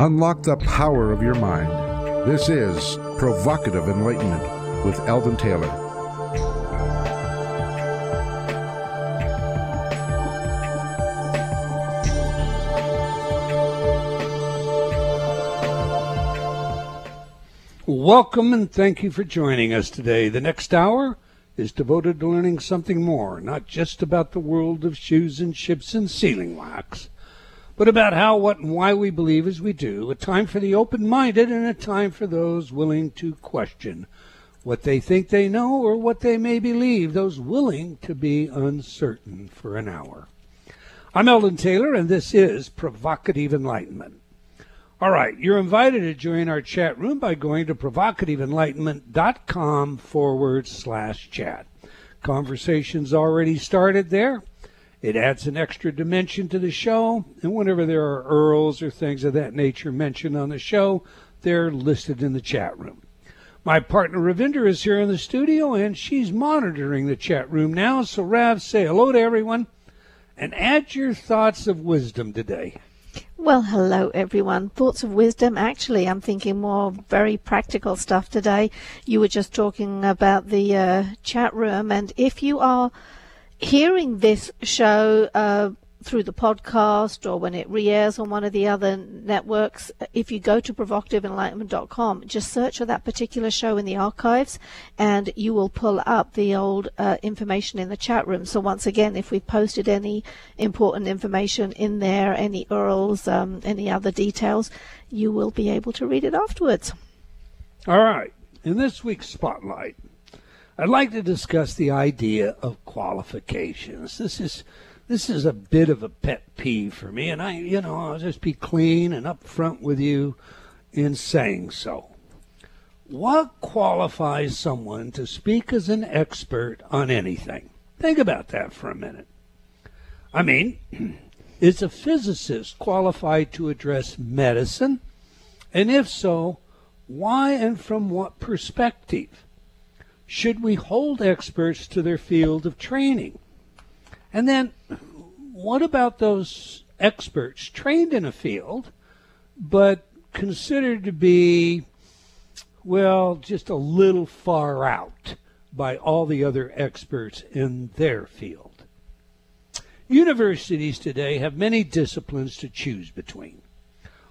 Unlock the power of your mind. This is Provocative Enlightenment with Eldon Taylor. Welcome and thank you for joining us today. The next hour is devoted to learning something more, not just about the world of shoes and ships and sealing wax, but about how, what, and why we believe as we do. A time for the open minded and a time for those willing to question what they think they know or what they may believe, those willing to be uncertain for an hour. I'm Eldon Taylor, and this is Provocative Enlightenment. All right, you're invited to join our chat room by going to provocativeenlightenment.com forward slash chat. Conversation's already started there. It adds an extra dimension to the show, and whenever there are URLs or things of that nature mentioned on the show, they're listed in the chat room. My partner Ravinder is here in the studio, and she's monitoring the chat room now. So, Rav, say hello to everyone and add your thoughts of wisdom today. Well, hello everyone. Thoughts of wisdom. Actually, I'm thinking more very practical stuff today. You were just talking about the uh, chat room, and if you are hearing this show uh, through the podcast or when it re-airs on one of the other networks, if you go to provocativeenlightenment.com, just search for that particular show in the archives and you will pull up the old uh, information in the chat room. So once again, if we've posted any important information in there, any URLs, um, any other details, you will be able to read it afterwards. All right. In this week's spotlight, I'd like to discuss the idea of qualifications. This is this is a bit of a pet peeve for me, and I, you know, I'll just be clean and upfront with you in saying so. What qualifies someone to speak as an expert on anything? Think about that for a minute. I mean, is a physicist qualified to address medicine? And if so, why and from what perspective? Should we hold experts to their field of training? And then, what about those experts trained in a field, but considered to be, well, just a little far out by all the other experts in their field? Universities today have many disciplines to choose between.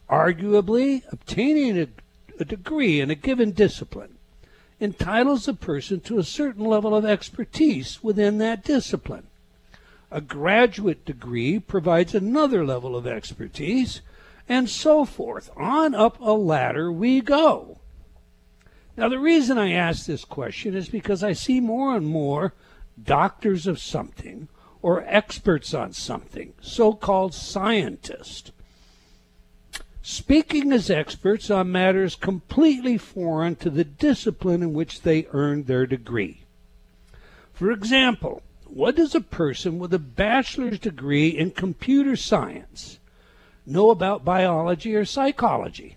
Arguably, obtaining a, a degree in a given discipline entitles a person to a certain level of expertise within that discipline. A graduate degree provides another level of expertise, and so forth. On up a ladder we go. Now, the reason I ask this question is because I see more and more doctors of something or experts on something, so called scientists, speaking as experts on matters completely foreign to the discipline in which they earned their degree. For example, what does a person with a bachelor's degree in computer science know about biology or psychology?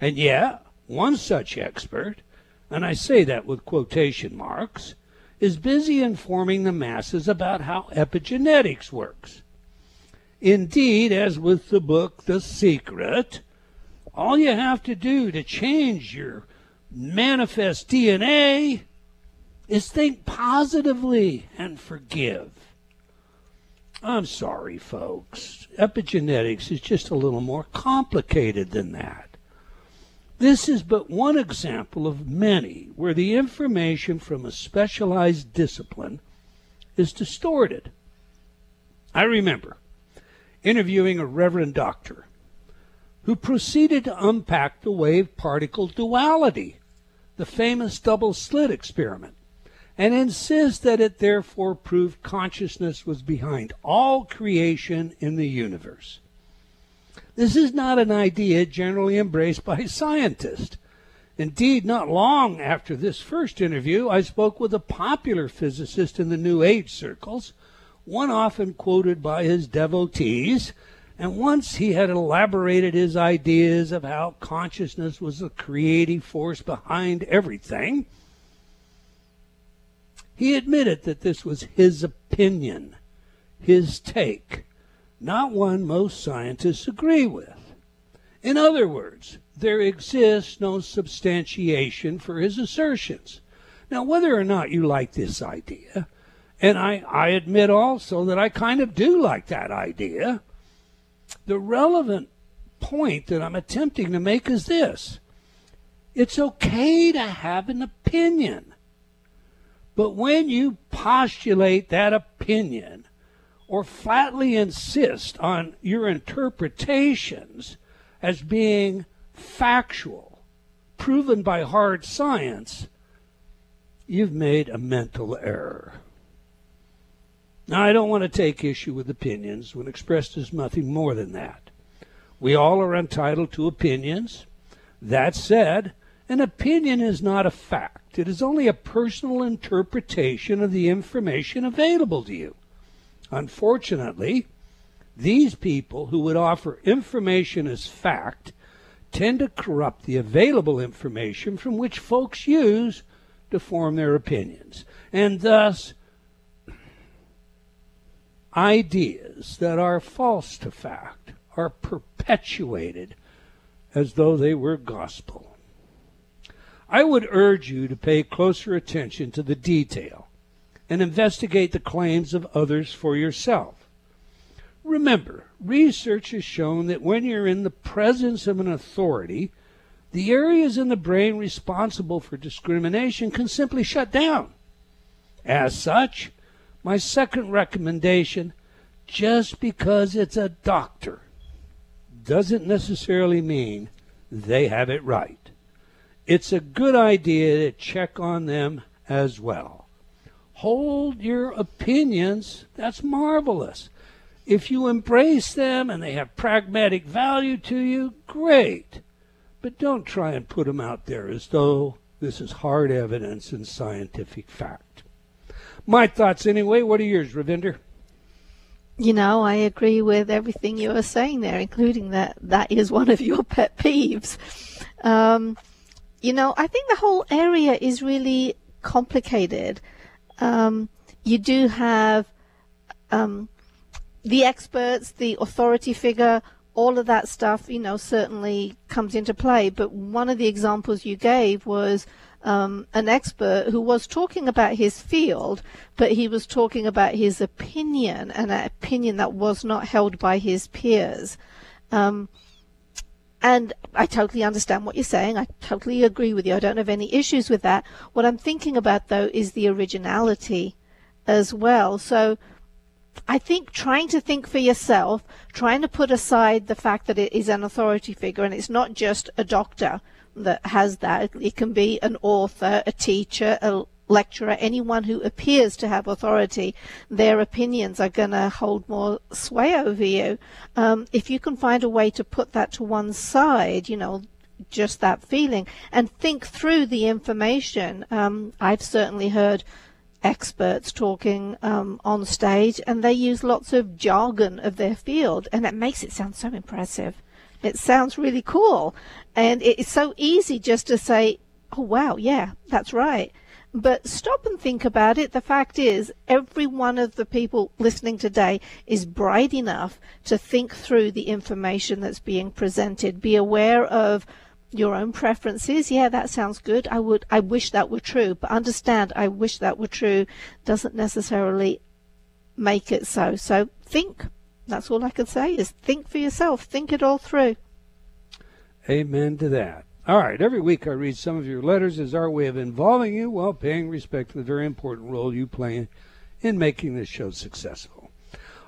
And yet, one such expert, and I say that with quotation marks, is busy informing the masses about how epigenetics works. Indeed, as with the book The Secret, all you have to do to change your manifest DNA is think positively and forgive. I'm sorry, folks. Epigenetics is just a little more complicated than that. This is but one example of many where the information from a specialized discipline is distorted. I remember interviewing a reverend doctor who proceeded to unpack the wave particle duality, the famous double slit experiment and insist that it therefore proved consciousness was behind all creation in the universe. This is not an idea generally embraced by scientists. Indeed, not long after this first interview, I spoke with a popular physicist in the New Age circles, one often quoted by his devotees, and once he had elaborated his ideas of how consciousness was the creative force behind everything he admitted that this was his opinion, his take, not one most scientists agree with. In other words, there exists no substantiation for his assertions. Now, whether or not you like this idea, and I, I admit also that I kind of do like that idea, the relevant point that I'm attempting to make is this it's okay to have an opinion. But when you postulate that opinion or flatly insist on your interpretations as being factual, proven by hard science, you've made a mental error. Now, I don't want to take issue with opinions when expressed as nothing more than that. We all are entitled to opinions. That said, an opinion is not a fact. It is only a personal interpretation of the information available to you. Unfortunately, these people who would offer information as fact tend to corrupt the available information from which folks use to form their opinions. And thus, ideas that are false to fact are perpetuated as though they were gospel. I would urge you to pay closer attention to the detail and investigate the claims of others for yourself. Remember, research has shown that when you're in the presence of an authority, the areas in the brain responsible for discrimination can simply shut down. As such, my second recommendation just because it's a doctor doesn't necessarily mean they have it right. It's a good idea to check on them as well. Hold your opinions, that's marvelous. If you embrace them and they have pragmatic value to you, great. But don't try and put them out there as though this is hard evidence and scientific fact. My thoughts, anyway. What are yours, Ravinder? You know, I agree with everything you were saying there, including that that is one of your pet peeves. Um, you know, I think the whole area is really complicated. Um, you do have um, the experts, the authority figure, all of that stuff, you know, certainly comes into play. But one of the examples you gave was um, an expert who was talking about his field, but he was talking about his opinion, and an opinion that was not held by his peers. Um, and I totally understand what you're saying. I totally agree with you. I don't have any issues with that. What I'm thinking about, though, is the originality as well. So I think trying to think for yourself, trying to put aside the fact that it is an authority figure and it's not just a doctor that has that. It can be an author, a teacher, a lecturer, anyone who appears to have authority, their opinions are going to hold more sway over you. Um, if you can find a way to put that to one side, you know, just that feeling, and think through the information. Um, I've certainly heard experts talking um, on stage, and they use lots of jargon of their field, and it makes it sound so impressive. It sounds really cool. And it's so easy just to say, oh, wow, yeah, that's right. But stop and think about it. The fact is, every one of the people listening today is bright enough to think through the information that's being presented. Be aware of your own preferences. Yeah, that sounds good. I would, I wish that were true. But understand, I wish that were true doesn't necessarily make it so. So think. That's all I can say is think for yourself. Think it all through. Amen to that. All right, every week I read some of your letters as our way of involving you while paying respect to the very important role you play in making this show successful.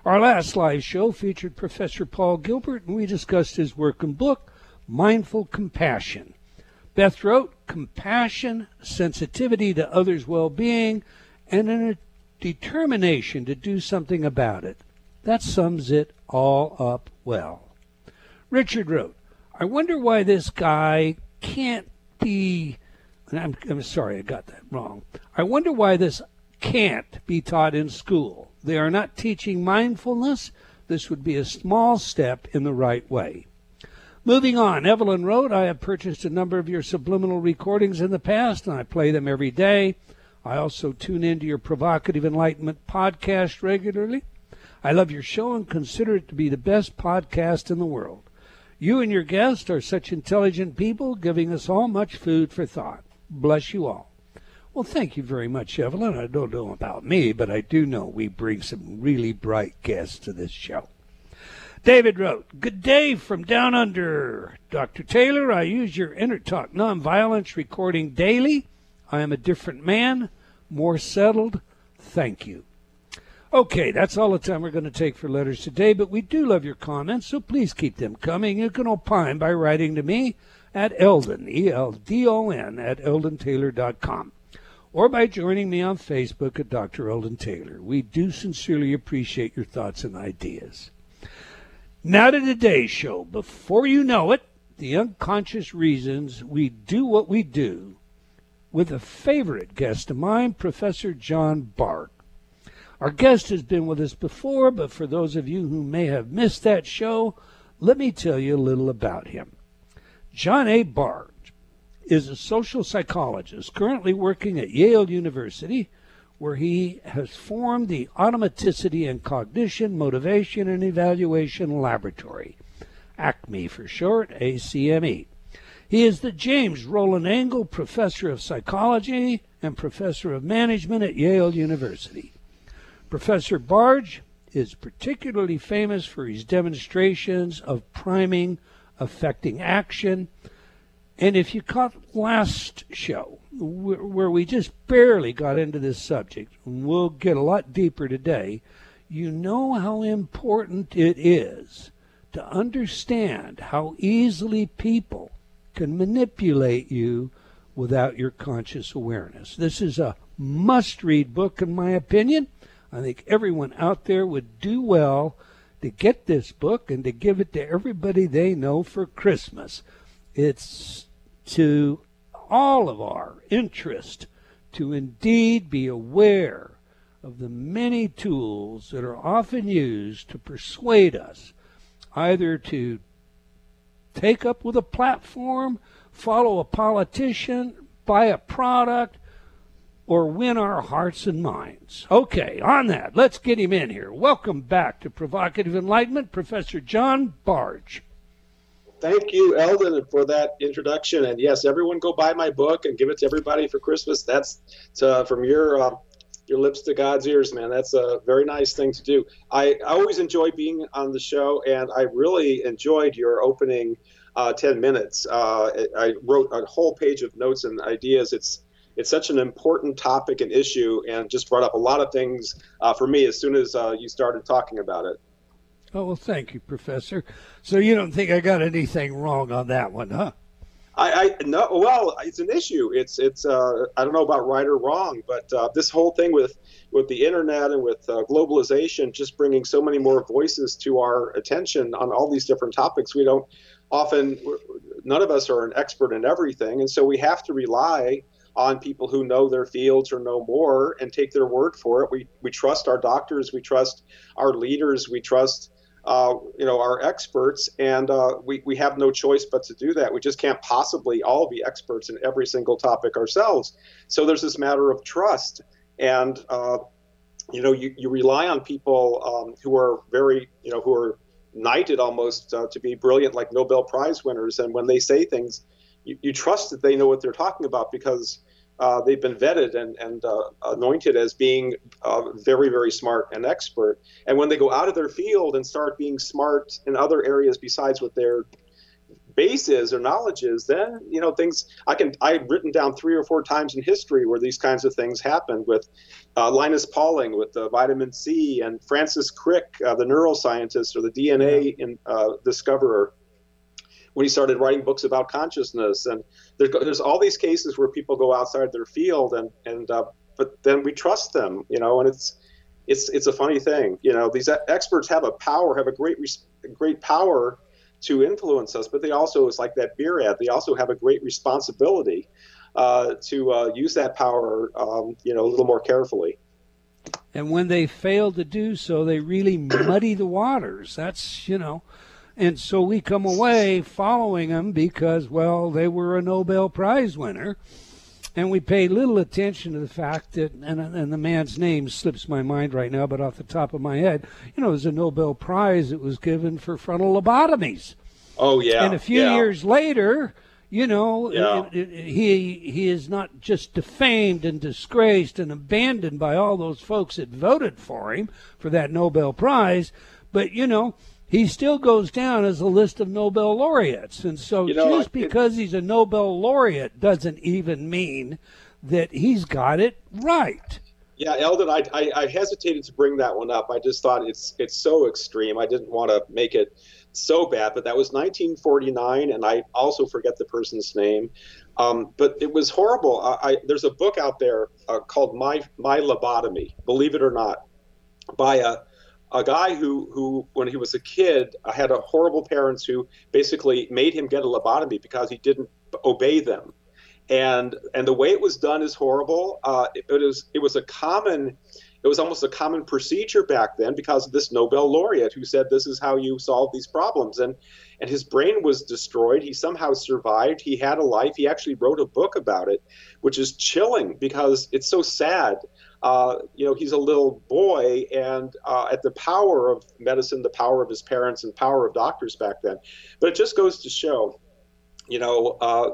Our last live show featured Professor Paul Gilbert, and we discussed his work and book, Mindful Compassion. Beth wrote, Compassion, sensitivity to others' well being, and a determination to do something about it. That sums it all up well. Richard wrote, I wonder why this guy can't be. I'm, I'm sorry, I got that wrong. I wonder why this can't be taught in school. They are not teaching mindfulness. This would be a small step in the right way. Moving on, Evelyn wrote, I have purchased a number of your subliminal recordings in the past, and I play them every day. I also tune into your Provocative Enlightenment podcast regularly. I love your show and consider it to be the best podcast in the world. You and your guest are such intelligent people, giving us all much food for thought. Bless you all. Well, thank you very much, Evelyn. I don't know about me, but I do know we bring some really bright guests to this show. David wrote, Good day from down under. Dr. Taylor, I use your InnerTalk Nonviolence recording daily. I am a different man, more settled. Thank you. Okay, that's all the time we're going to take for letters today, but we do love your comments, so please keep them coming. You can opine by writing to me at Eldon, E L D O N, at eldontaylor.com, or by joining me on Facebook at Dr. Eldon Taylor. We do sincerely appreciate your thoughts and ideas. Now to today's show. Before you know it, the unconscious reasons we do what we do with a favorite guest of mine, Professor John Bargh. Our guest has been with us before, but for those of you who may have missed that show, let me tell you a little about him. John A. Bargh is a social psychologist currently working at Yale University, where he has formed the Automaticity and Cognition, Motivation, and Evaluation Laboratory, ACME for short, ACME. He is the James Rowland Angell Professor of Psychology and Professor of Management at Yale University. Professor Bargh is particularly famous for his demonstrations of priming affecting action. And if you caught last show, where we just barely got into this subject, and we'll get a lot deeper today, you know how important it is to understand how easily people can manipulate you without your conscious awareness. This is a must read book, in my opinion. I think everyone out there would do well to get this book and to give it to everybody they know for Christmas. It's to all of our interest to indeed be aware of the many tools that are often used to persuade us either to take up with a platform, follow a politician, buy a product, or win our hearts and minds. Okay, on that, let's get him in here. Welcome back to Provocative Enlightenment, Professor John Bargh. Thank you, Eldon, for that introduction. And yes, everyone go buy my book and give it to everybody for Christmas. That's uh, from your uh, your lips to God's ears, man. That's a very nice thing to do. I, I always enjoy being on the show, and I really enjoyed your opening uh, 10 minutes. Uh, I wrote a whole page of notes and ideas. It's it's such an important topic and issue, and just brought up a lot of things uh, for me as soon as uh, you started talking about it. Oh well, thank you, Professor. So you don't think I got anything wrong on that one, huh? I, I no. Well, it's an issue. It's it's. Uh, I don't know about right or wrong, but uh, this whole thing with with the internet and with uh, globalization, just bringing so many more voices to our attention on all these different topics. We don't often. None of us are an expert in everything, and so we have to rely on people who know their fields or know more and take their word for it. We we trust our doctors, we trust our leaders, we trust uh, you know our experts, and uh, we we have no choice but to do that. We just can't possibly all be experts in every single topic ourselves. So there's this matter of trust, and uh, you know you, you rely on people um, who are very you know who are knighted almost uh, to be brilliant like Nobel Prize winners, and when they say things you, you trust that they know what they're talking about because uh, they've been vetted and, and uh, anointed as being uh, very, very smart and expert. And when they go out of their field and start being smart in other areas besides what their base is or knowledge is, then you know things. I can I've written down three or four times in history where these kinds of things happened with uh, Linus Pauling with the vitamin C and Francis Crick, uh, the neuroscientist or the DNA in, uh, discoverer when he started writing books about consciousness. And there's, there's all these cases where people go outside their field, and and uh, but then we trust them, you know, and it's it's it's a funny thing, you know. These experts have a power, have a great great power to influence us, but they also, it's like that beer ad, they also have a great responsibility uh, to uh, use that power, um, you know, a little more carefully. And when they fail to do so, they really muddy the waters. That's, you know, and so we come away following them because, well, they were a Nobel Prize winner. And we pay little attention to the fact that, and, and the man's name slips my mind right now, but off the top of my head, you know, there's a Nobel Prize that was given for frontal lobotomies. Oh yeah. And a few yeah. years later, you know, Yeah. it- it- he he is not just defamed and disgraced and abandoned by all those folks that voted for him for that Nobel Prize, but you know. He still goes down as a list of Nobel laureates. And so You know, just it- because he's a Nobel laureate doesn't even mean that he's got it right. Yeah, Eldon, I, I, I hesitated to bring that one up. I just thought it's it's so extreme. I didn't want to make it so bad, but that was 1949, and I also forget the person's name. Um, but it was horrible. I, I, there's a book out there uh, called My My Lobotomy, believe it or not, by a a guy who who when he was a kid had a horrible parents who basically made him get a lobotomy because he didn't obey them and and the way it was done is horrible. Uh, it, it was it was a common, it was almost a common procedure back then because of this Nobel laureate who said this is how you solve these problems. And and his brain was destroyed. He somehow survived. He had a life. He actually wrote a book about it, which is chilling because it's so sad. Uh, you know, he's a little boy, and uh, at the power of medicine, the power of his parents, and power of doctors back then. But it just goes to show you know, uh,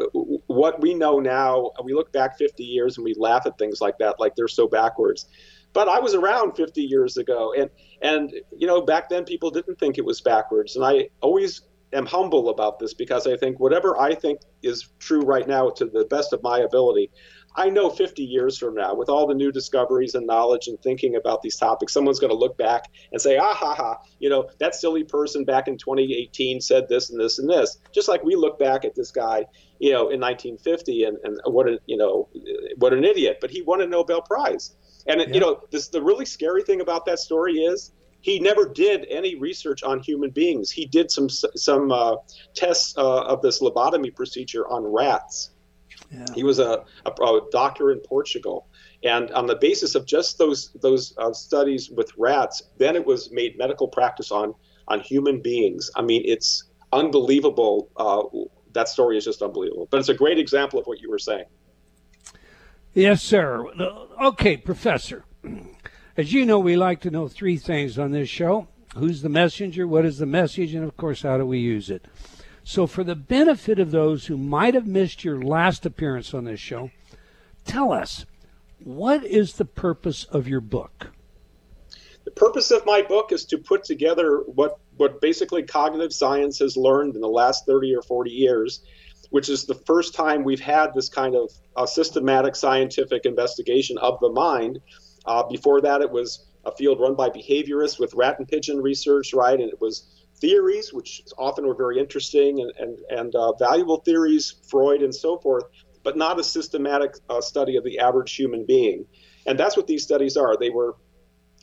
what we know now, we look back 50 years and we laugh at things like that, like they're so backwards. But I was around 50 years ago, and and you know, back then people didn't think it was backwards, and I always am humble about this because I think whatever I think is true right now, to the best of my ability, I know 50 years from now, with all the new discoveries and knowledge and thinking about these topics, someone's going to look back and say, ah, ha, ha, you know, that silly person back in 2018 said this and this and this. Just like we look back at this guy, you know, in 1950 and, and what a, you know, what an idiot, but he won a Nobel Prize. And, Yeah. you know, this, the really scary thing about that story is he never did any research on human beings. He did some, some uh, tests uh, of this lobotomy procedure on rats. Yeah. He was a, a, a doctor in Portugal, and on the basis of just those those uh, studies with rats, then it was made medical practice on on human beings. I mean, it's unbelievable. Uh, that story is just unbelievable. But it's a great example of what you were saying. Yes, sir. Okay, Professor. As you know, we like to know three things on this show who's the messenger, what is the message, and of course, how do we use it? So, for the benefit of those who might have missed your last appearance on this show, tell us what is the purpose of your book? The purpose of my book is to put together what what basically cognitive science has learned in the last 30 or 40 years, which is the first time we've had this kind of systematic scientific investigation of the mind. Uh, before that, it was a field run by behaviorists with rat and pigeon research, right? And it was theories, which often were very interesting and, and, and uh, valuable theories, Freud and so forth, but not a systematic uh, study of the average human being. And that's what these studies are. They were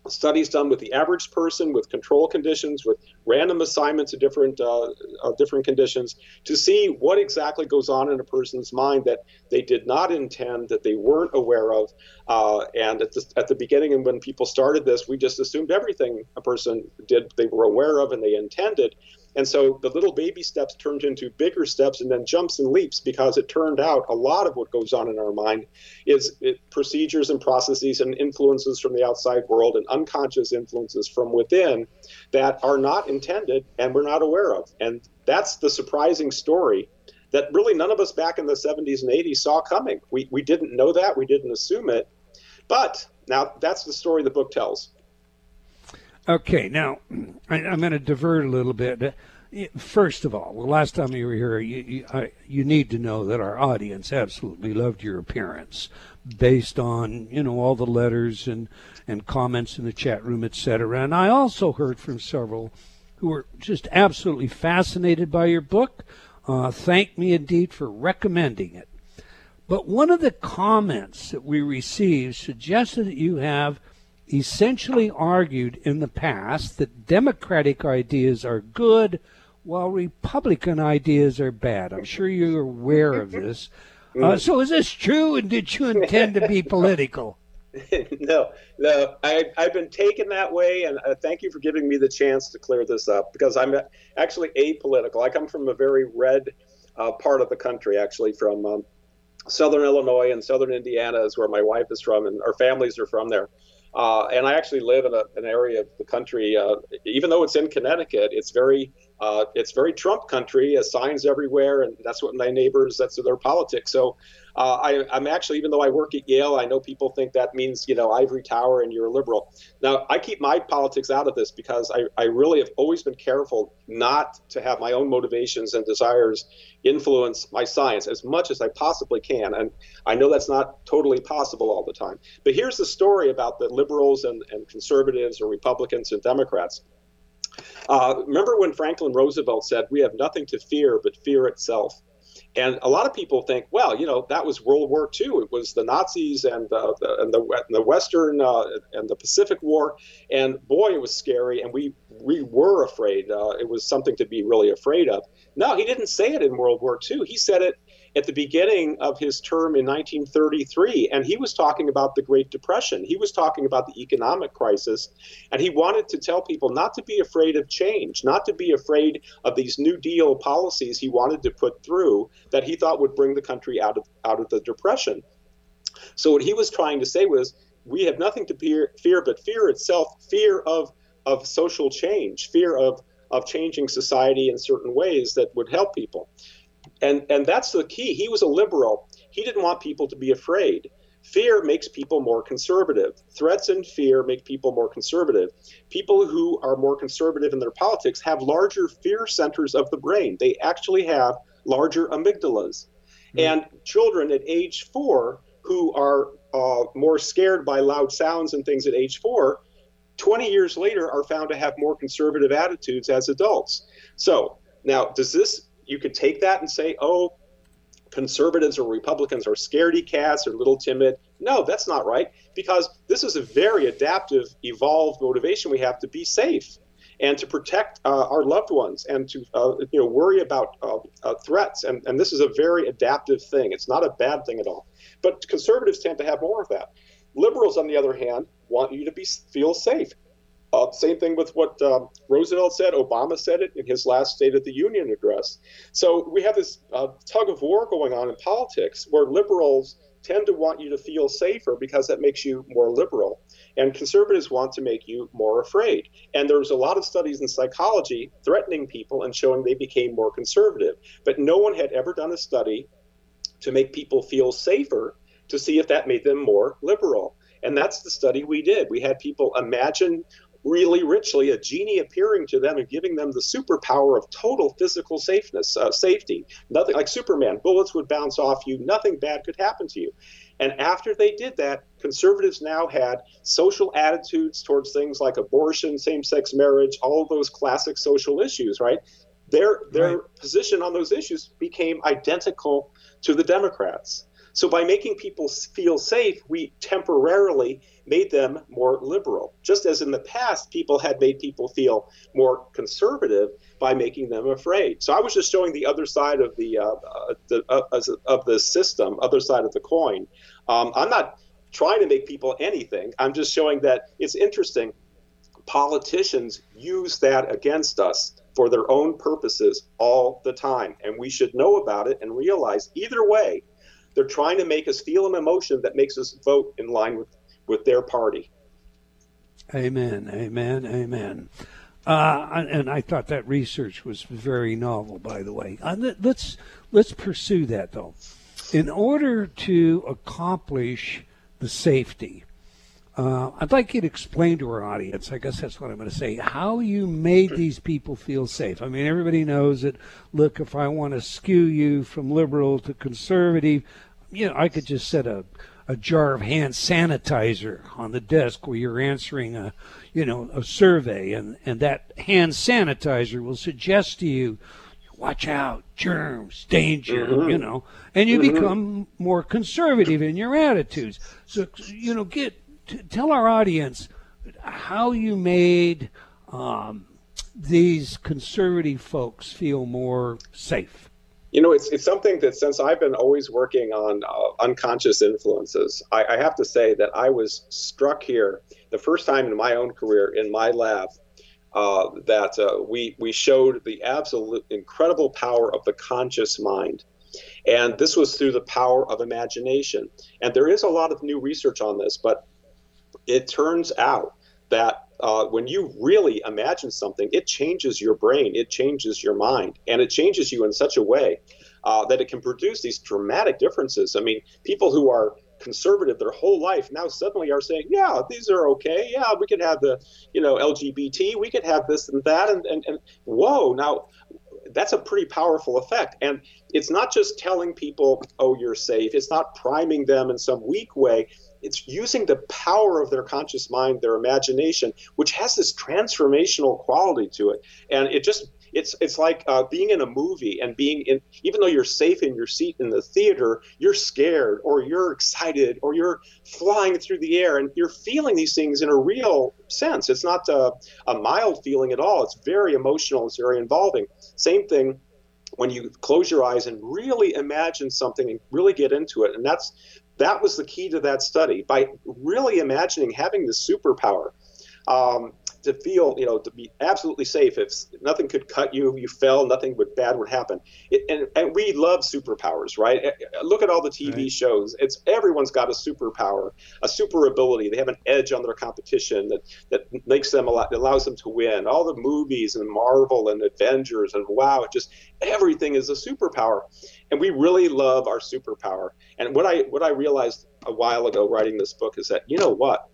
studies done with the average person with control conditions with random assignments of different uh, uh, different conditions to see what exactly goes on in a person's mind that they did not intend that they weren't aware of. Uh, and at the, at the beginning and when people started this we just assumed everything a person did they were aware of and they intended and so the little baby steps turned into bigger steps and then jumps and leaps because it turned out a lot of what goes on in our mind is it, procedures and processes and influences from the outside world and unconscious influences from within that are not intended and we're not aware of. And that's the surprising story that really none of us back in the 70s and 80s saw coming. We, we didn't know that, we didn't assume it. But now that's the story the book tells. Okay, now I, I'm going to divert a little bit. First of all, the last time you were here, you, you, I, you need to know that our audience absolutely loved your appearance, based on you know all the letters and and comments in the chat room, etc. And I also heard from several who were just absolutely fascinated by your book. Uh, thank me indeed for recommending it. But one of the comments that we received suggested that you have essentially argued in the past that Democratic ideas are good while Republican ideas are bad. I'm sure you're aware of this. Uh, so is this true, and did you intend to be political? no, no, I, I've been taken that way, and uh, thank you for giving me the chance to clear this up because I'm actually apolitical. I come from a very red uh, part of the country, actually, from um, southern Illinois and southern Indiana is where my wife is from, and our families are from there. Uh, and I actually live in a, an area of the country, uh, even though it's in Connecticut, it's very uh, it's very Trump country, uh, signs everywhere, and that's what my neighbors, that's their politics. So uh, I, am actually, even though I work at Yale, I know people think that means, you know, ivory tower and you're a liberal. Now, I keep my politics out of this because I, I really have always been careful not to have my own motivations and desires influence my science as much as I possibly can. And I know that's not totally possible all the time. But here's the story about the liberals and, and conservatives or Republicans and Democrats. Uh, remember when Franklin Roosevelt said, We have nothing to fear but fear itself? And a lot of people think, well, you know, that was World War II. It was the Nazis and the, the and the, and the Western uh, and the Pacific War, and boy, it was scary, and we we were afraid. Uh, it was something to be really afraid of. No, he didn't say it in World War II. He said it at the beginning of his term in 1933, and he was talking about the Great Depression. He was talking about the economic crisis, and he wanted to tell people not to be afraid of change, not to be afraid of these New Deal policies he wanted to put through that he thought would bring the country out of out of the depression. So what he was trying to say was, we have nothing to fear, fear but fear itself, fear of of social change, fear of of changing society in certain ways that would help people and and that's the key. He was a liberal. He didn't want people to be afraid. Fear makes people more conservative. Threats and fear make people more conservative. People who are more conservative in their politics have larger fear centers of the brain. They actually have larger amygdalas. Mm-hmm. and children at age four who are uh, more scared by loud sounds and things at age four 20 years later are found to have more conservative attitudes as adults. So now does this you could take that and say, oh, conservatives or Republicans are scaredy cats or little timid. No, that's not right because this is a very adaptive, evolved motivation we have to be safe and to protect uh, our loved ones and to uh, you know worry about uh, uh threats. And, and this is a very adaptive thing. It's not a bad thing at all. But conservatives tend to have more of that. Liberals, on the other hand, want you to be feel safe. Uh, same thing with what um, Roosevelt said. Obama said it in his last State of the Union address. So we have this uh, tug of war going on in politics where liberals tend to want you to feel safer because that makes you more liberal. And conservatives want to make you more afraid. And there's a lot of studies in psychology threatening people and showing they became more conservative. But no one had ever done a study to make people feel safer to see if that made them more liberal. And that's the study we did. We had people imagine really richly a genie appearing to them and giving them the superpower of total physical safeness, uh, safety. Nothing like Superman, bullets would bounce off you, nothing bad could happen to you. And after they did that, conservatives now had social attitudes towards things like abortion, same-sex marriage, all those classic social issues, right? Their their right. position on those issues became identical to the Democrats. So by making people feel safe, we temporarily made them more liberal, just as in the past people had made people feel more conservative by making them afraid. So I was just showing the other side of the, uh, uh, the uh, of the system, other side of the coin. Um, I'm not trying to make people anything. I'm just showing that it's interesting. Politicians use that against us for their own purposes all the time, and we should know about it and realize either way they're trying to make us feel an emotion that makes us vote in line with, with their party. Amen, amen, amen. Uh, and I thought that research was very novel, by the way. Uh, let's let's pursue that though. In order to accomplish the safety, uh, I'd like you to explain to our audience. I guess that's what I'm going to say. How you made these people feel safe. I mean, everybody knows that. Look, if I want to skew you from liberal to conservative, you know, I could just set a a jar of hand sanitizer on the desk where you're answering a you know a survey and and that hand sanitizer will suggest to you watch out germs danger mm-hmm. you know and you mm-hmm. become more conservative in your attitudes so you know get t- tell our audience how you made um, these conservative folks feel more safe you know, it's, it's something that since I've been always working on uh, unconscious influences, I, I, have to say that I was struck here the first time in my own career in my lab uh, that uh, we, we showed the absolute incredible power of the conscious mind. And this was through the power of imagination. And there is a lot of new research on this, but it turns out that uh, when you really imagine something, it changes your brain, it changes your mind, and it changes you in such a way uh, that it can produce these dramatic differences. I mean, people who are conservative their whole life now suddenly are saying, yeah, these are okay. Yeah, we could have the, you know, LGBT, we could have this and that. And, and, and whoa, now that's a pretty powerful effect. And it's not just telling people, oh, you're safe. It's not priming them in some weak way. It's using the power of their conscious mind, their imagination, which has this transformational quality to it. And it just it's it's like uh, being in a movie and being in even though you're safe in your seat in the theater you're scared or you're excited or you're flying through the air and you're feeling these things in a real sense. It's not a, a mild feeling at all. It's very emotional. It's very involving. Same thing when you close your eyes and really imagine something and really get into it. And that's that was the key to that study. By really imagining having this superpower um, to feel, you know, to be absolutely safe. If nothing could cut you, you fell, nothing would bad would happen. It, and and we love superpowers, right? Eh, eh, look at all the TV right. shows. It's everyone's got a superpower, a super ability. They have an edge on their competition that that makes them a lot, allows them to win. All the movies and Marvel and Avengers and wow, just everything is a superpower, and we really love our superpower. And what I what I realized a while ago writing this book is that you know what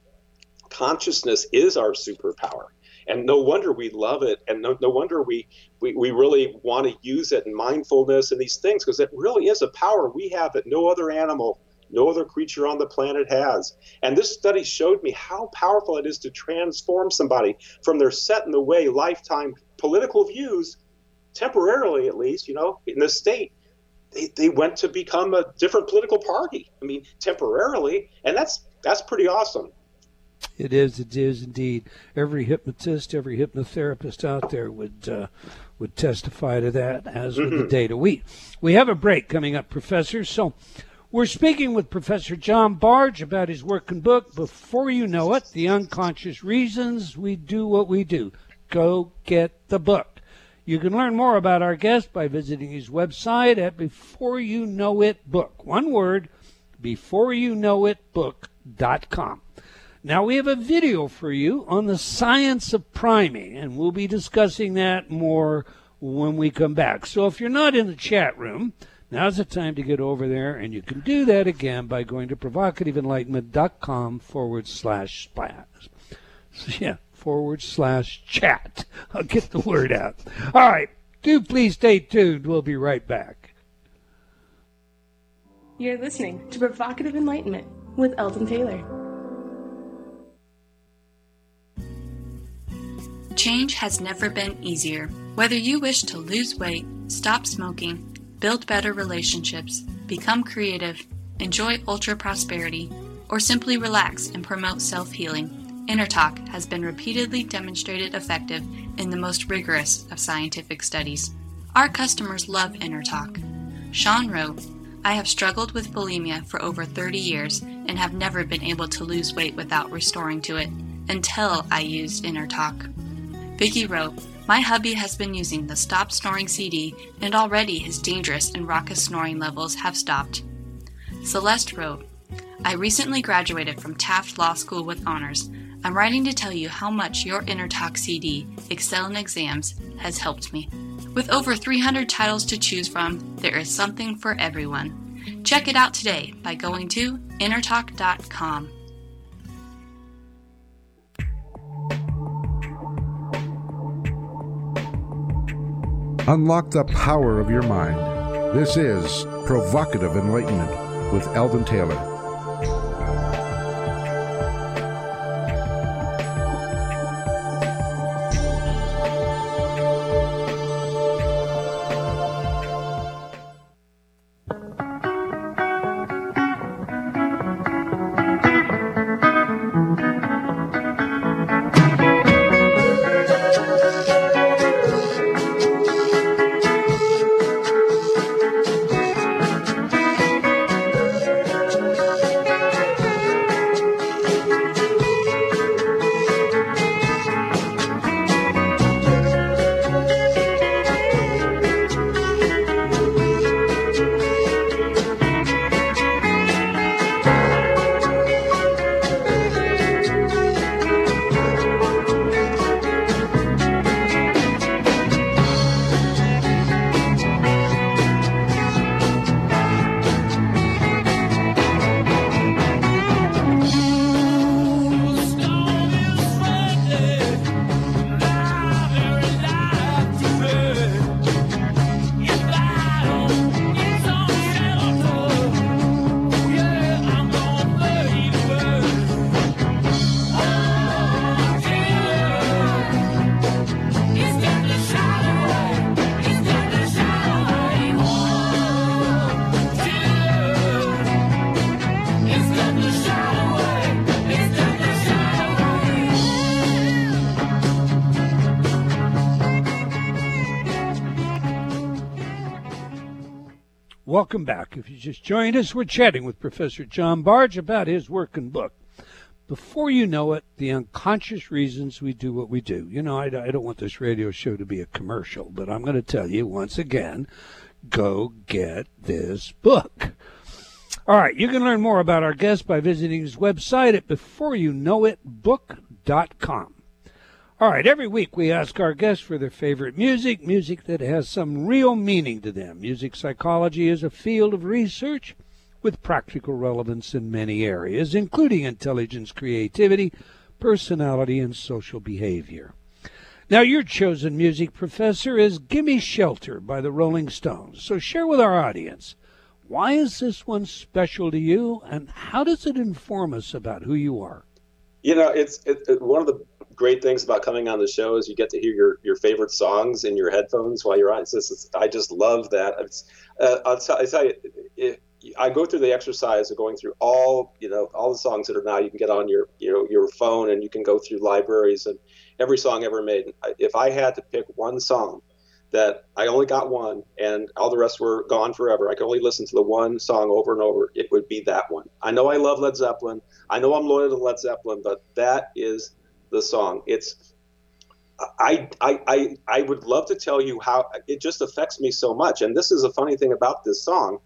consciousness is our superpower. And no wonder we love it. And no, no wonder we, we, we really want to use it in mindfulness and these things because it really is a power we have that no other animal no other creature on the planet has. And this study showed me how powerful it is to transform somebody from their set in the way lifetime political views temporarily at least you know in the state they, they went to become a different political party. I mean temporarily and that's that's pretty awesome it is. It is indeed. Every hypnotist, every hypnotherapist out there would uh, would testify to that, as would the mm-hmm. data. We we have a break coming up, Professor. So we're speaking with Professor John Bargh about his work and book. Before you know it, the unconscious reasons we do what we do. Go get the book. You can learn more about our guest by visiting his website at Before You Know It Book. One word, Before You Know It Book.com. Now, we have a video for you on the science of priming, and we'll be discussing that more when we come back. So, if you're not in the chat room, now's the time to get over there, and you can do that again by going to provocativeenlightenment.com forward slash splash. So, yeah, forward slash chat. I'll get the word out. All right, do please stay tuned. We'll be right back. You're listening to Provocative Enlightenment with Eldon Taylor. Change has never been easier. Whether you wish to lose weight, stop smoking, build better relationships, become creative, enjoy ultra prosperity, or simply relax and promote self healing, InnerTalk has been repeatedly demonstrated effective in the most rigorous of scientific studies. Our customers love InnerTalk. Sean wrote, I have struggled with bulimia for over 30 years and have never been able to lose weight without restoring to it until I used InnerTalk. Vicky wrote, My hubby has been using the Stop Snoring CD, and already his dangerous and raucous snoring levels have stopped. Celeste wrote, I recently graduated from Taft Law School with honors. I'm writing to tell you how much your InnerTalk CD, Excel in Exams, has helped me. With over 300 titles to choose from, there is something for everyone. Check it out today by going to innertalk.com. Unlock the power of your mind. This is Provocative Enlightenment with Eldon Taylor. Welcome back. If you just joined us, we're chatting with Professor John Bargh about his work and book. Before you know it, the unconscious reasons we do what we do. You know, I, I don't want this radio show to be a commercial, but I'm going to tell you once again go get this book. All right, you can learn more about our guest by visiting his website at beforeyouknowitbook.com. All right, every week we ask our guests for their favorite music, music that has some real meaning to them. Music psychology is a field of research with practical relevance in many areas, including intelligence, creativity, personality, and social behavior. Now, your chosen music professor is Gimme Shelter by the Rolling Stones. So share with our audience why is this one special to you, and how does it inform us about who you are? You know, it's it, it, one of the great things about coming on the show is you get to hear your, your favorite songs in your headphones while you're on. Just, it's, I just love that. Uh, I'll, t- I'll, tell you, it, I go through the exercise of going through all you know all the songs that are now you can get on your you know your phone and you can go through libraries and every song ever made. If I had to pick one song that I only got one and all the rest were gone forever, I could only listen to the one song over and over. It would be that one. I know I love Led Zeppelin. I know I'm loyal to Led Zeppelin, but that is the song. It's I, I, I, I would love to tell you how it just affects me so much. And this is a funny thing about this song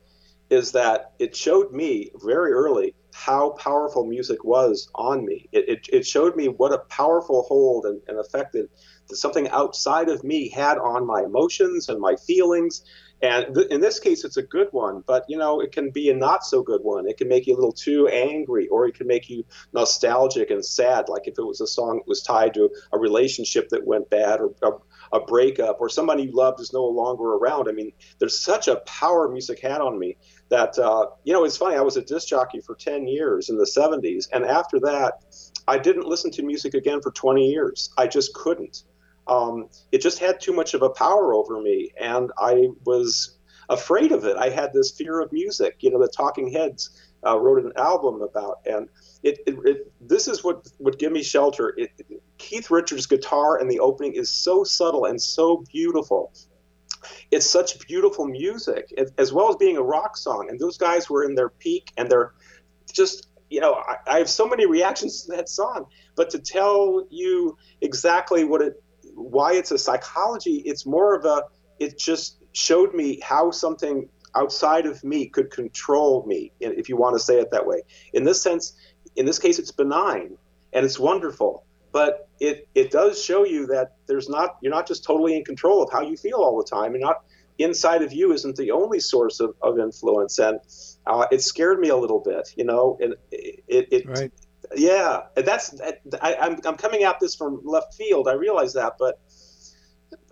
is that it showed me very early how powerful music was on me. It, it, it showed me what a powerful hold and, and effect that something outside of me had on my emotions and my feelings and th- in this case, it's a good one, but you know, it can be a not so good one. It can make you a little too angry, or it can make you nostalgic and sad, like if it was a song that was tied to a relationship that went bad, or a, a breakup, or somebody you loved is no longer around. I mean, there's such a power music had on me that uh, you know, it's funny. I was a disc jockey for 10 years in the 70s, and after that, I didn't listen to music again for 20 years. I just couldn't um, it just had too much of a power over me, and I was afraid of it. I had this fear of music. You know, the Talking Heads uh, wrote an album about, and it, it, it, this is what would give me shelter. It, Keith Richards' guitar in the opening is so subtle and so beautiful. It's such beautiful music, as well as being a rock song. And those guys were in their peak, and they're just you know, I, I, have so many reactions to that song, but to tell you exactly what it why it's a psychology, it's more of a, it just showed me how something outside of me could control me, if you want to say it that way. In this sense, in this case, it's benign and it's wonderful, but it, it does show you that there's not, you're not just totally in control of how you feel all the time. and not inside of you isn't the only source of, of influence. And uh, it scared me a little bit, you know, and it, it, it right yeah, that's I, I'm I'm coming at this from left field. I realize that, but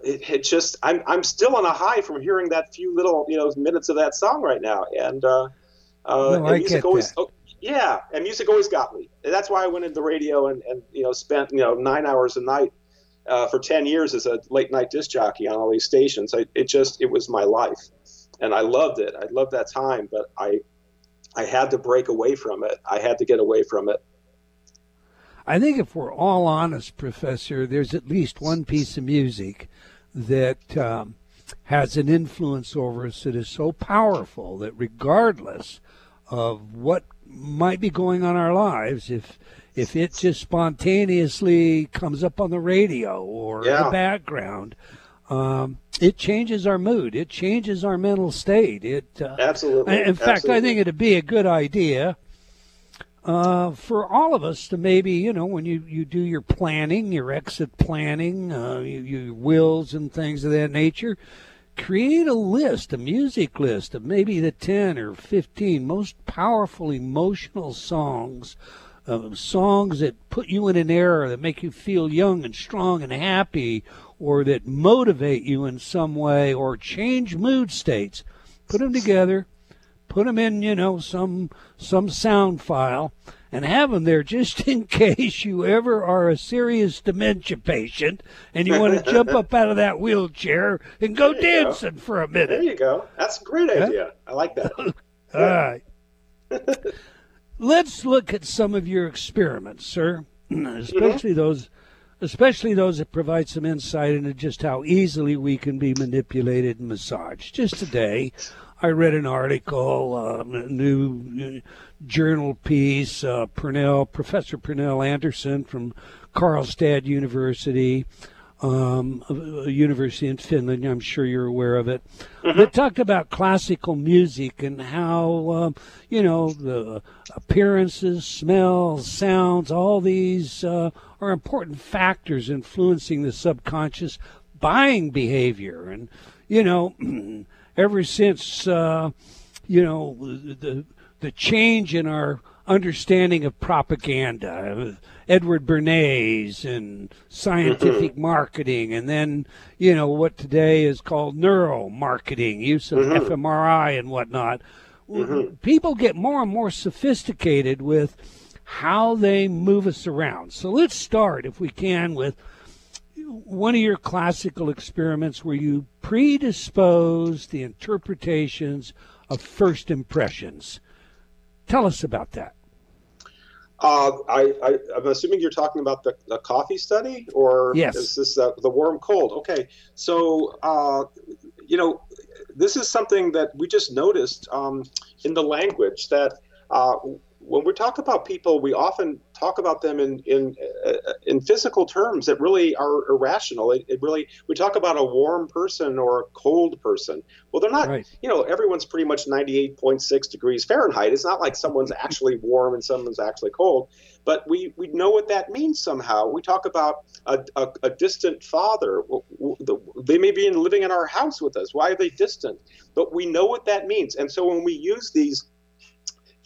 it, it, just I'm I'm still on a high from hearing that few little you know minutes of that song right now, and uh, uh, no, and music always oh, yeah, and music always got me. And that's why I went into radio and and you know spent you know nine hours a night. Uh, for 10 years as a late night disc jockey on all these stations I, it just it was my life and i loved it i loved that time but i i had to break away from it i had to get away from it I think if we're all honest, Professor, there's at least one piece of music that um, has an influence over us that is so powerful that regardless of what might be going on in our lives, if if it just spontaneously comes up on the radio or yeah. in the background, um, it changes our mood. It changes our mental state. It uh, absolutely. In fact, absolutely. I think it'd be a good idea uh, for all of us to maybe, you know, when you, you do your planning, your exit planning, uh, you, your wills and things of that nature, create a list, a music list of maybe the 10 or 15 most powerful emotional songs, uh, songs that put you in an era that make you feel young and strong and happy, or that motivate you in some way, or change mood states. Put them together put them in, you know, some some sound file, and have them there just in case you ever are a serious dementia patient and you want to jump up out of that wheelchair and go dancing go. for a minute. There you go. That's a great idea. I like that. All right. Let's look at some of your experiments, sir, especially mm-hmm. those especially those that provide some insight into just how easily we can be manipulated and massaged. Just today, I read an article, um, a new journal piece. Uh, Pernell, Professor Pernell Anderson from Karlstad University, um, a, university in Finland. I'm sure you're aware of it. Mm-hmm. It talked about classical music and how, um, you know, the appearances, smells, sounds, all these uh, are important factors influencing the subconscious buying behavior. And, you know, ever since, uh, you know, the, the change in our understanding of propaganda, Edward Bernays and scientific mm-hmm. marketing, and then you know what today is called neuromarketing, use of mm-hmm. fMRI and whatnot. Mm-hmm. People get more and more sophisticated with how they move us around. So let's start, if we can, with one of your classical experiments where you predispose the interpretations of first impressions. Tell us about that. Uh, I, I, am assuming you're talking about the, the coffee study, or yes. is this uh, the warm cold? Okay, so uh, you know, this is something that we just noticed um, in the language that uh, when we talk about people, we often talk about them in in uh, in physical terms that really are irrational. It, it, really we talk about a warm person or a cold person. Well, they're not. Right. You know, everyone's pretty much 98.6 degrees Fahrenheit. It's not like someone's actually warm and someone's actually cold. But we we know what that means somehow. We talk about a, a, a distant father. They may be living in our house with us. Why are they distant? But we know what that means. And so when we use these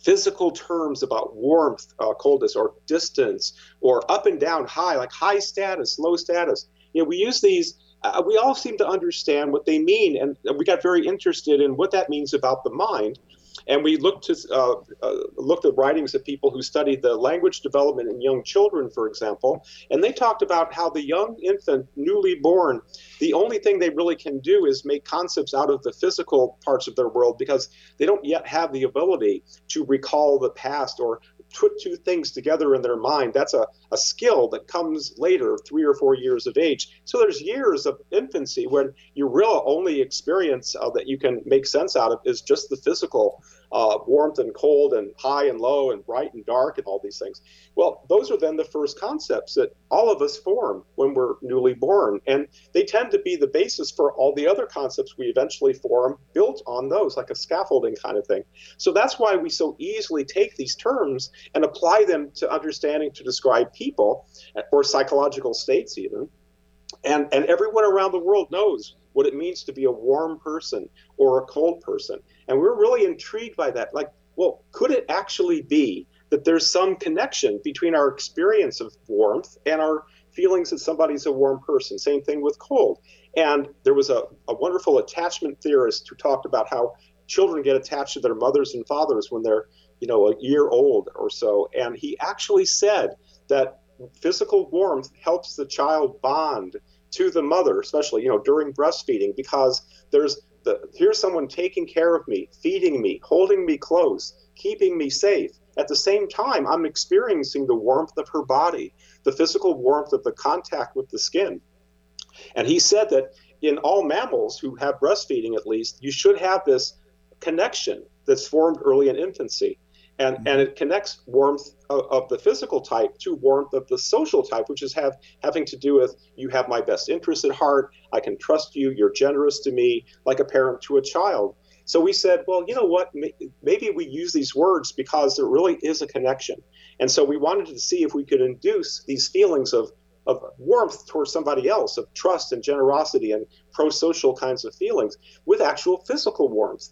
physical terms about warmth, uh, coldness, or distance, or up and down, high, like high status, low status. You know, we use these. Uh, we all seem to understand what they mean, and we got very interested in what that means about the mind. And we looked to uh, uh, looked at writings of people who studied the language development in young children, for example, and they talked about how the young infant, newly born, the only thing they really can do is make concepts out of the physical parts of their world because they don't yet have the ability to recall the past or put two things together in their mind. That's a, a skill that comes later, three or four years of age. So there's years of infancy when your real only experience uh, that you can make sense out of is just the physical uh, warmth and cold and high and low and bright and dark and all these things. Well, those are then the first concepts that all of us form when we're newly born. And they tend to be the basis for all the other concepts we eventually form built on those, like a scaffolding kind of thing. So that's why we so easily take these terms and apply them to understanding to describe people or psychological states, even. And, and everyone around the world knows what it means to be a warm person or a cold person. And we're really intrigued by that. Like, well, could it actually be that there's some connection between our experience of warmth and our feelings that somebody's a warm person? Same thing with cold. And there was a, a wonderful attachment theorist who talked about how children get attached to their mothers and fathers when they're, you know, a year old or so. And he actually said that physical warmth helps the child bond to the mother, especially you know during breastfeeding, because there's the here's someone taking care of me, feeding me, holding me close, keeping me safe. At the same time, I'm experiencing the warmth of her body, the physical warmth of the contact with the skin. And he said that in all mammals who have breastfeeding, at least, you should have this connection that's formed early in infancy and mm-hmm. and it connects warmth of, the physical type to warmth of the social type which is have having to do with you have my best interest at heart i can trust you you're generous to me like a parent to a child. So we said well you know what maybe we use these words because there really is a connection. And so we wanted to see if we could induce these feelings of of warmth towards somebody else, of trust and generosity and pro social kinds of feelings with actual physical warmth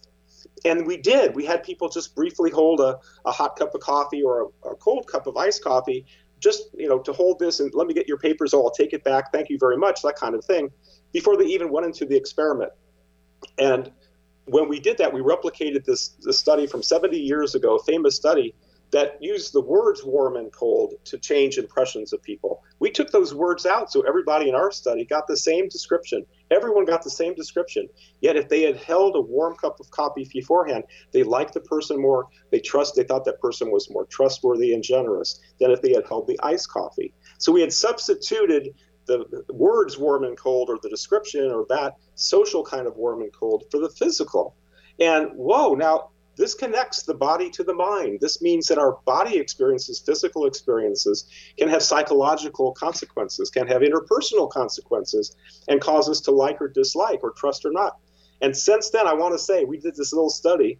and we did. We had people just briefly hold a, a hot cup of coffee or a, a, cold cup of iced coffee, just you know, to hold this and let me get your papers. Oh, I'll take it back. Thank you very much. That kind of thing, before they even went into the experiment. And when we did that, we replicated this, this study from 70 years ago, a famous study that used the words warm and cold to change impressions of people. We took those words out so everybody in our study got the same description. Everyone got the same description. Yet if they had held a warm cup of coffee beforehand, they liked the person more. They trust they thought that person was more trustworthy and generous than if they had held the iced coffee. So we had substituted the words warm and cold or the description or that social kind of warm and cold for the physical. And whoa, now this connects the body to the mind. This means that our body experiences, physical experiences, can have psychological consequences, can have interpersonal consequences, and cause us to like or dislike or trust or not. And since then, I want to say we did this little study.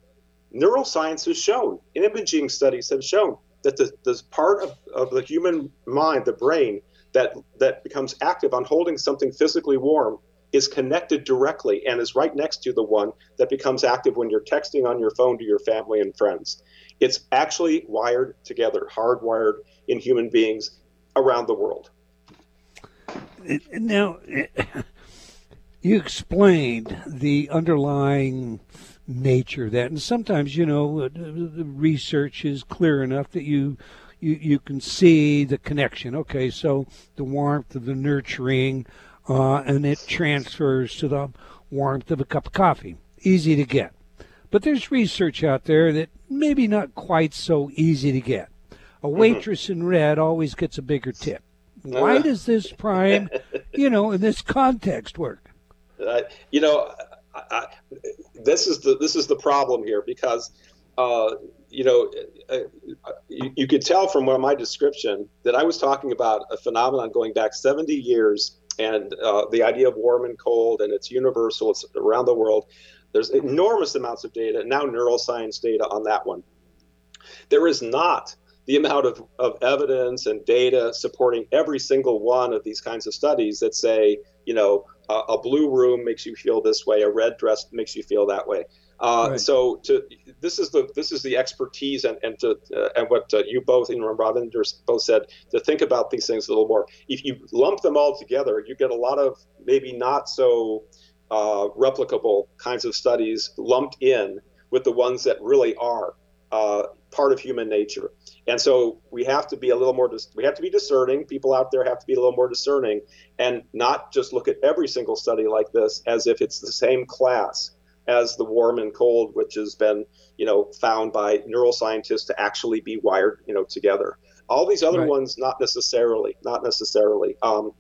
Neuroscience has shown, imaging studies have shown that the, the part of, of the human mind, the brain, that, that becomes active on holding something physically warm is connected directly and is right next to the one that becomes active when you're texting on your phone to your family and friends. It's actually wired together, hardwired in human beings around the world. Now, you explained the underlying nature of that, and sometimes you know the research is clear enough that you you you can see the connection. Okay, so the warmth of the nurturing uh, and it transfers to the warmth of a cup of coffee. Easy to get. But there's research out there that maybe not quite so easy to get. A mm-hmm. waitress in red always gets a bigger tip. Why uh-huh. does this prime, you know, in this context work? Uh, you know, I, I, this is the this is the problem here because, uh, you know, uh, you, you could tell from my description that I was talking about a phenomenon going back 70 years and uh, the idea of warm and cold, and it's universal, it's around the world. There's enormous amounts of data, now neuroscience data on that one. There is not the amount of, of evidence and data supporting every single one of these kinds of studies that say, you know, a, a blue room makes you feel this way, a red dress makes you feel that way. Uh, right. So to this is the this is the expertise and and to uh, and what uh, you both and Ravinder both said to think about these things a little more. If you lump them all together, you get a lot of maybe not so uh, replicable kinds of studies lumped in with the ones that really are uh, part of human nature. And so we have to be a little more we have to be discerning. People out there have to be a little more discerning and not just look at every single study like this as if it's the same class as the warm and cold, which has been, you know, found by neuroscientists to actually be wired, you know, together. All these other right. ones, not necessarily, not necessarily. Um,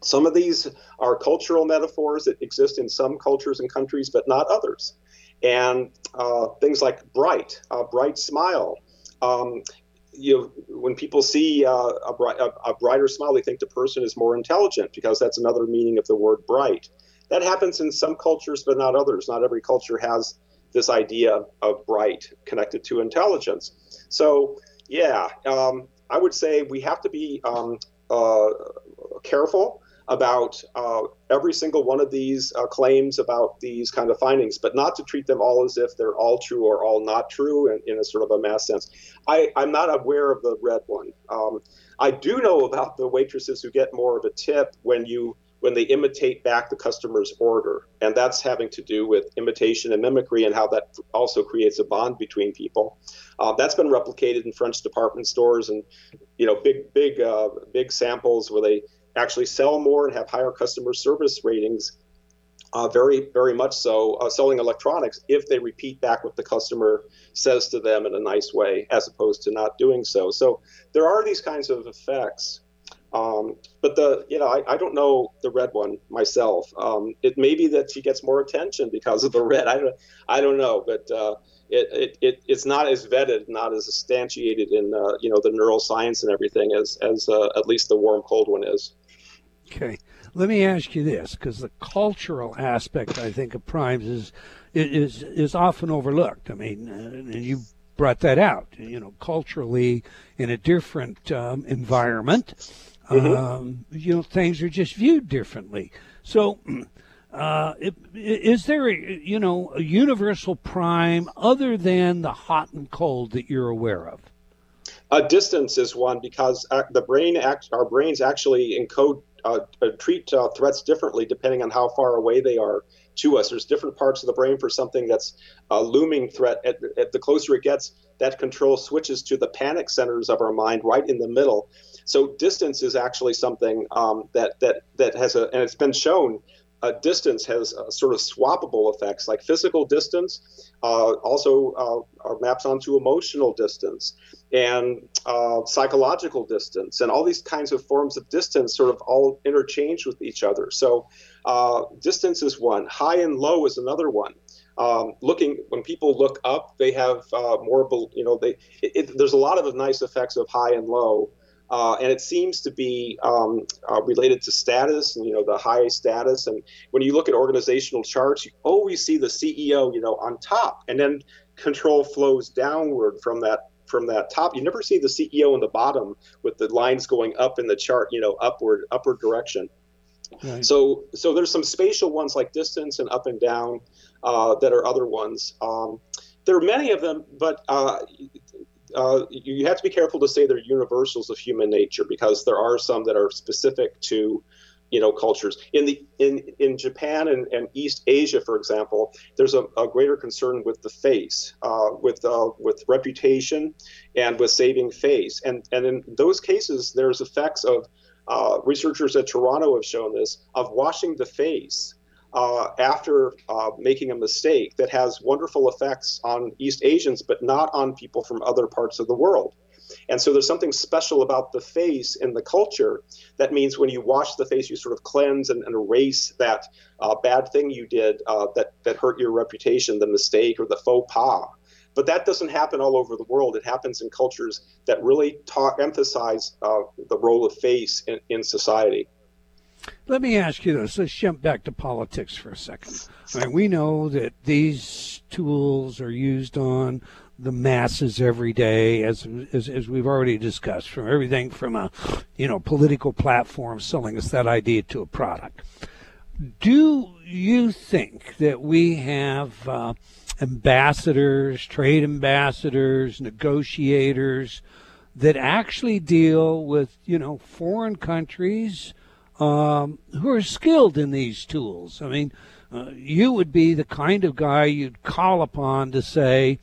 some of these are cultural metaphors that exist in some cultures and countries, but not others. And uh, things like bright, a bright smile. Um, you know, when people see uh, a, bright, a, a, brighter smile, they think the person is more intelligent because that's another meaning of the word bright. That happens in some cultures, but not others. Not every culture has this idea of bright connected to intelligence. So, yeah, um, I would say we have to be um, uh, careful about uh, every single one of these uh, claims about these kind of findings, but not to treat them all as if they're all true or all not true in, in a sort of a mass sense. I, am not aware of the red one. Um, I do know about the waitresses who get more of a tip when you when they imitate back the customer's order. And that's having to do with imitation and mimicry and how that also creates a bond between people. Uh, that's been replicated in French department stores and, you know, big, big, uh, big samples where they actually sell more and have higher customer service ratings. Uh, very, very much so, uh, selling electronics if they repeat back what the customer says to them in a nice way, as opposed to not doing so. So there are these kinds of effects. Um, but the you know I, I don't know the red one myself. Um, it may be that she gets more attention because of the red. I don't I don't know, but uh, it, it, it it's not as vetted, not as instantiated in uh, you know the neuroscience and everything as as uh, at least the warm cold one is. Okay, let me ask you this because the cultural aspect I think of primes is is is often overlooked. I mean, uh, you brought that out. You know, culturally in a different um, environment Mm-hmm. Um, you know, things are just viewed differently. So, uh, is there, a, you know, a universal prime other than the hot and cold that you're aware of? A distance is one because uh, the brain, act, our brains actually encode, uh, uh, treat uh, threats differently depending on how far away they are to us. There's different parts of the brain for something that's a looming threat. At, at the closer it gets, that control switches to the panic centers of our mind right in the middle. So distance is actually something um, that that that has a, and it's been shown. Uh, distance has uh, sort of swappable effects, like physical distance, uh, also uh, maps onto emotional distance and uh, psychological distance, and all these kinds of forms of distance sort of all interchange with each other. So, uh, distance is one. High and low is another one. um, looking when people look up, they have uh, more. You know, they it, it, there's a lot of nice effects of high and low. Uh, and it seems to be um, uh, related to status and you know the high status and when you look at organizational charts you always see the ceo you know on top and then control flows downward from that from that top you never see the ceo in the bottom with the lines going up in the chart you know upward upward direction Right. So, so there's some spatial ones like distance and up and down uh, that are other ones. Um, there are many of them, but uh, uh, you have to be careful to say they're universals of human nature because there are some that are specific to you know cultures. In the in in Japan and, and East Asia, for example, there's a, a greater concern with the face, uh, with uh, with reputation, and with saving face, and and in those cases, there's effects of uh, researchers at Toronto have shown this of washing the face uh, after uh, making a mistake that has wonderful effects on East Asians, but not on people from other parts of the world. And so there's something special about the face in the culture that means when you wash the face, you sort of cleanse and, and erase that uh, bad thing you did uh, that, that hurt your reputation, the mistake or the faux pas. But that doesn't happen all over the world. It happens in cultures that really emphasize uh, the role of face in, in society. Let me ask you this. Let's jump back to politics for a second. I mean, we know that these tools are used on the masses every day, as, as, as we've already discussed, from everything from a you know political platform selling us that idea to a product. Do you think that we have uh, ambassadors, trade ambassadors, negotiators that actually deal with you know foreign countries? Um, who are skilled in these tools. I mean, uh, you would be the kind of guy you'd call upon to say,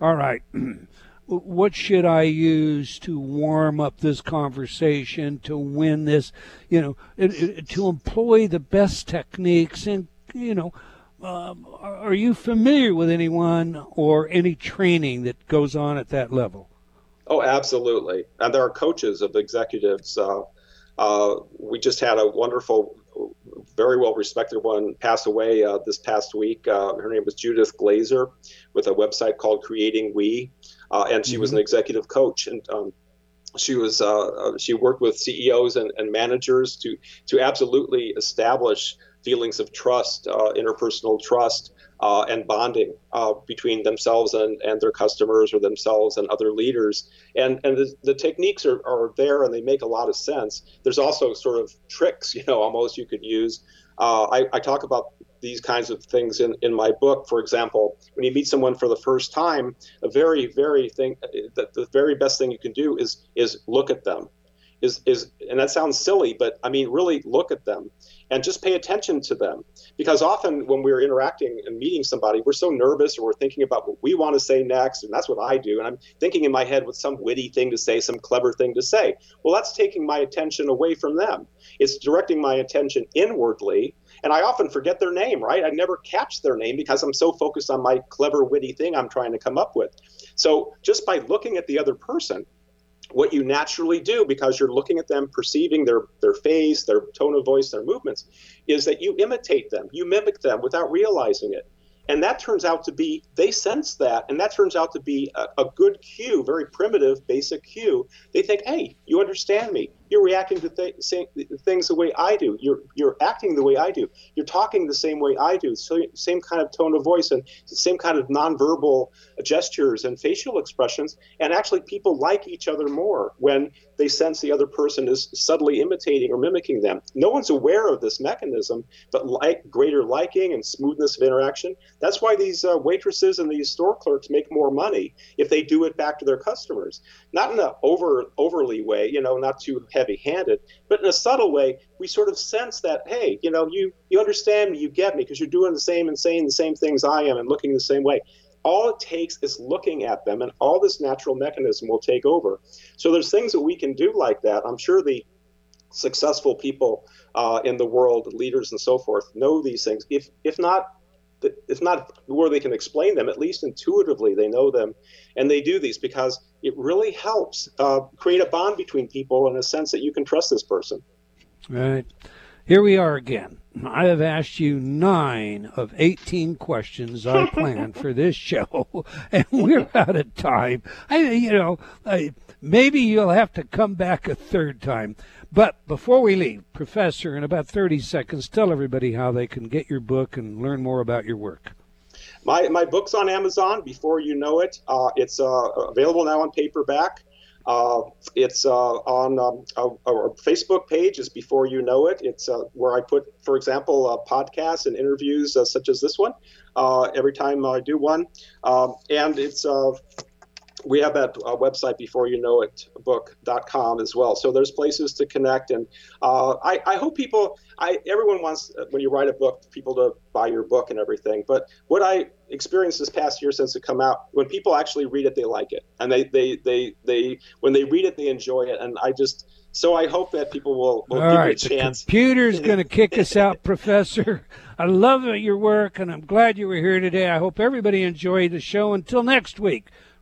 all right, what should I use to warm up this conversation, to win this, you know, it, it, to employ the best techniques and, you know, um, are you familiar with anyone or any training that goes on at that level? Oh, absolutely. And there are coaches of executives uh, uh, we just had a wonderful, very well respected one pass away uh, this past week. Uh, her name was Judith Glaser with a website called Creating We, uh, and she mm-hmm. was an executive coach. And um, she was uh, she worked with CEOs and, and managers to to absolutely establish feelings of trust, interpersonal trust, uh, and bonding uh, between themselves and, and their customers or themselves and other leaders. And, and the, the techniques are, are there and they make a lot of sense. There's also sort of tricks, you know, almost you could use. Uh, I, I talk about these kinds of things in, in my book. For example, when you meet someone for the first time, a very, very thing that the very best thing you can do is is look at them is is and that sounds silly but i mean really look at them and just pay attention to them. Because often when we're interacting and meeting somebody we're so nervous or we're thinking about what we want to say next and that's what i do and i'm thinking in my head with some witty thing to say some clever thing to say. Well that's taking my attention away from them. It's directing my attention inwardly and i often forget their name right? I never catch their name because i'm so focused on my clever witty thing i'm trying to come up with. So just by looking at the other person what you naturally do because you're looking at them perceiving their their face their tone of voice their movements is that you imitate them you mimic them without realizing it and that turns out to be, they sense that, and that turns out to be a, a good cue, very primitive, basic cue. They think, hey, you understand me. You're reacting to th- things the way I do. You're, you're acting the way I do. You're talking the same way I do. So, same kind of tone of voice and same kind of nonverbal gestures and facial expressions. And actually, people like each other more when they sense the other person is subtly imitating or mimicking them. No one's aware of this mechanism, but like greater liking and smoothness of interaction. That's why these uh, waitresses and these store clerks make more money if they do it back to their customers. Not in a over overly way, you know, not too heavy-handed, but in a subtle way. We sort of sense that, hey, you know, you you understand me, you get me, because you're doing the same and saying the same things I am and looking the same way. All it takes is looking at them and all this natural mechanism will take over. So there's things that we can do like that. I'm sure the successful people uh, in the world leaders and so forth know these things. If if not if not where they can explain them at least intuitively they know them and they do these because it really helps uh, create a bond between people in a sense that you can trust this person right here we are again I have asked you nine of 18 questions I planned for this show, and we're out of time. I, you know, I, maybe you'll have to come back a third time. But before we leave, Professor, in about 30 seconds, tell everybody how they can get your book and learn more about your work. My, my book's on Amazon, Before You Know It. Uh, it's uh, available now on paperback. Uh, it's uh, on um, our, our, Facebook page is Before You Know It. It's uh, where I put, for example, uh, podcasts and interviews such as this one every time I do one. Um, and it's we have that uh, website before you know it book.com as well so there's places to connect and uh, I, I, hope people I, everyone wants when you write a book people to buy your book and everything but what i experienced this past year since it come out when people actually read it they like it and they they they, they when they read it they enjoy it and i just so I hope that people will, will give right, a chance. The computer's going to kick us out, Professor. I love your work, and I'm glad you were here today. I hope everybody enjoyed the show. Until next week,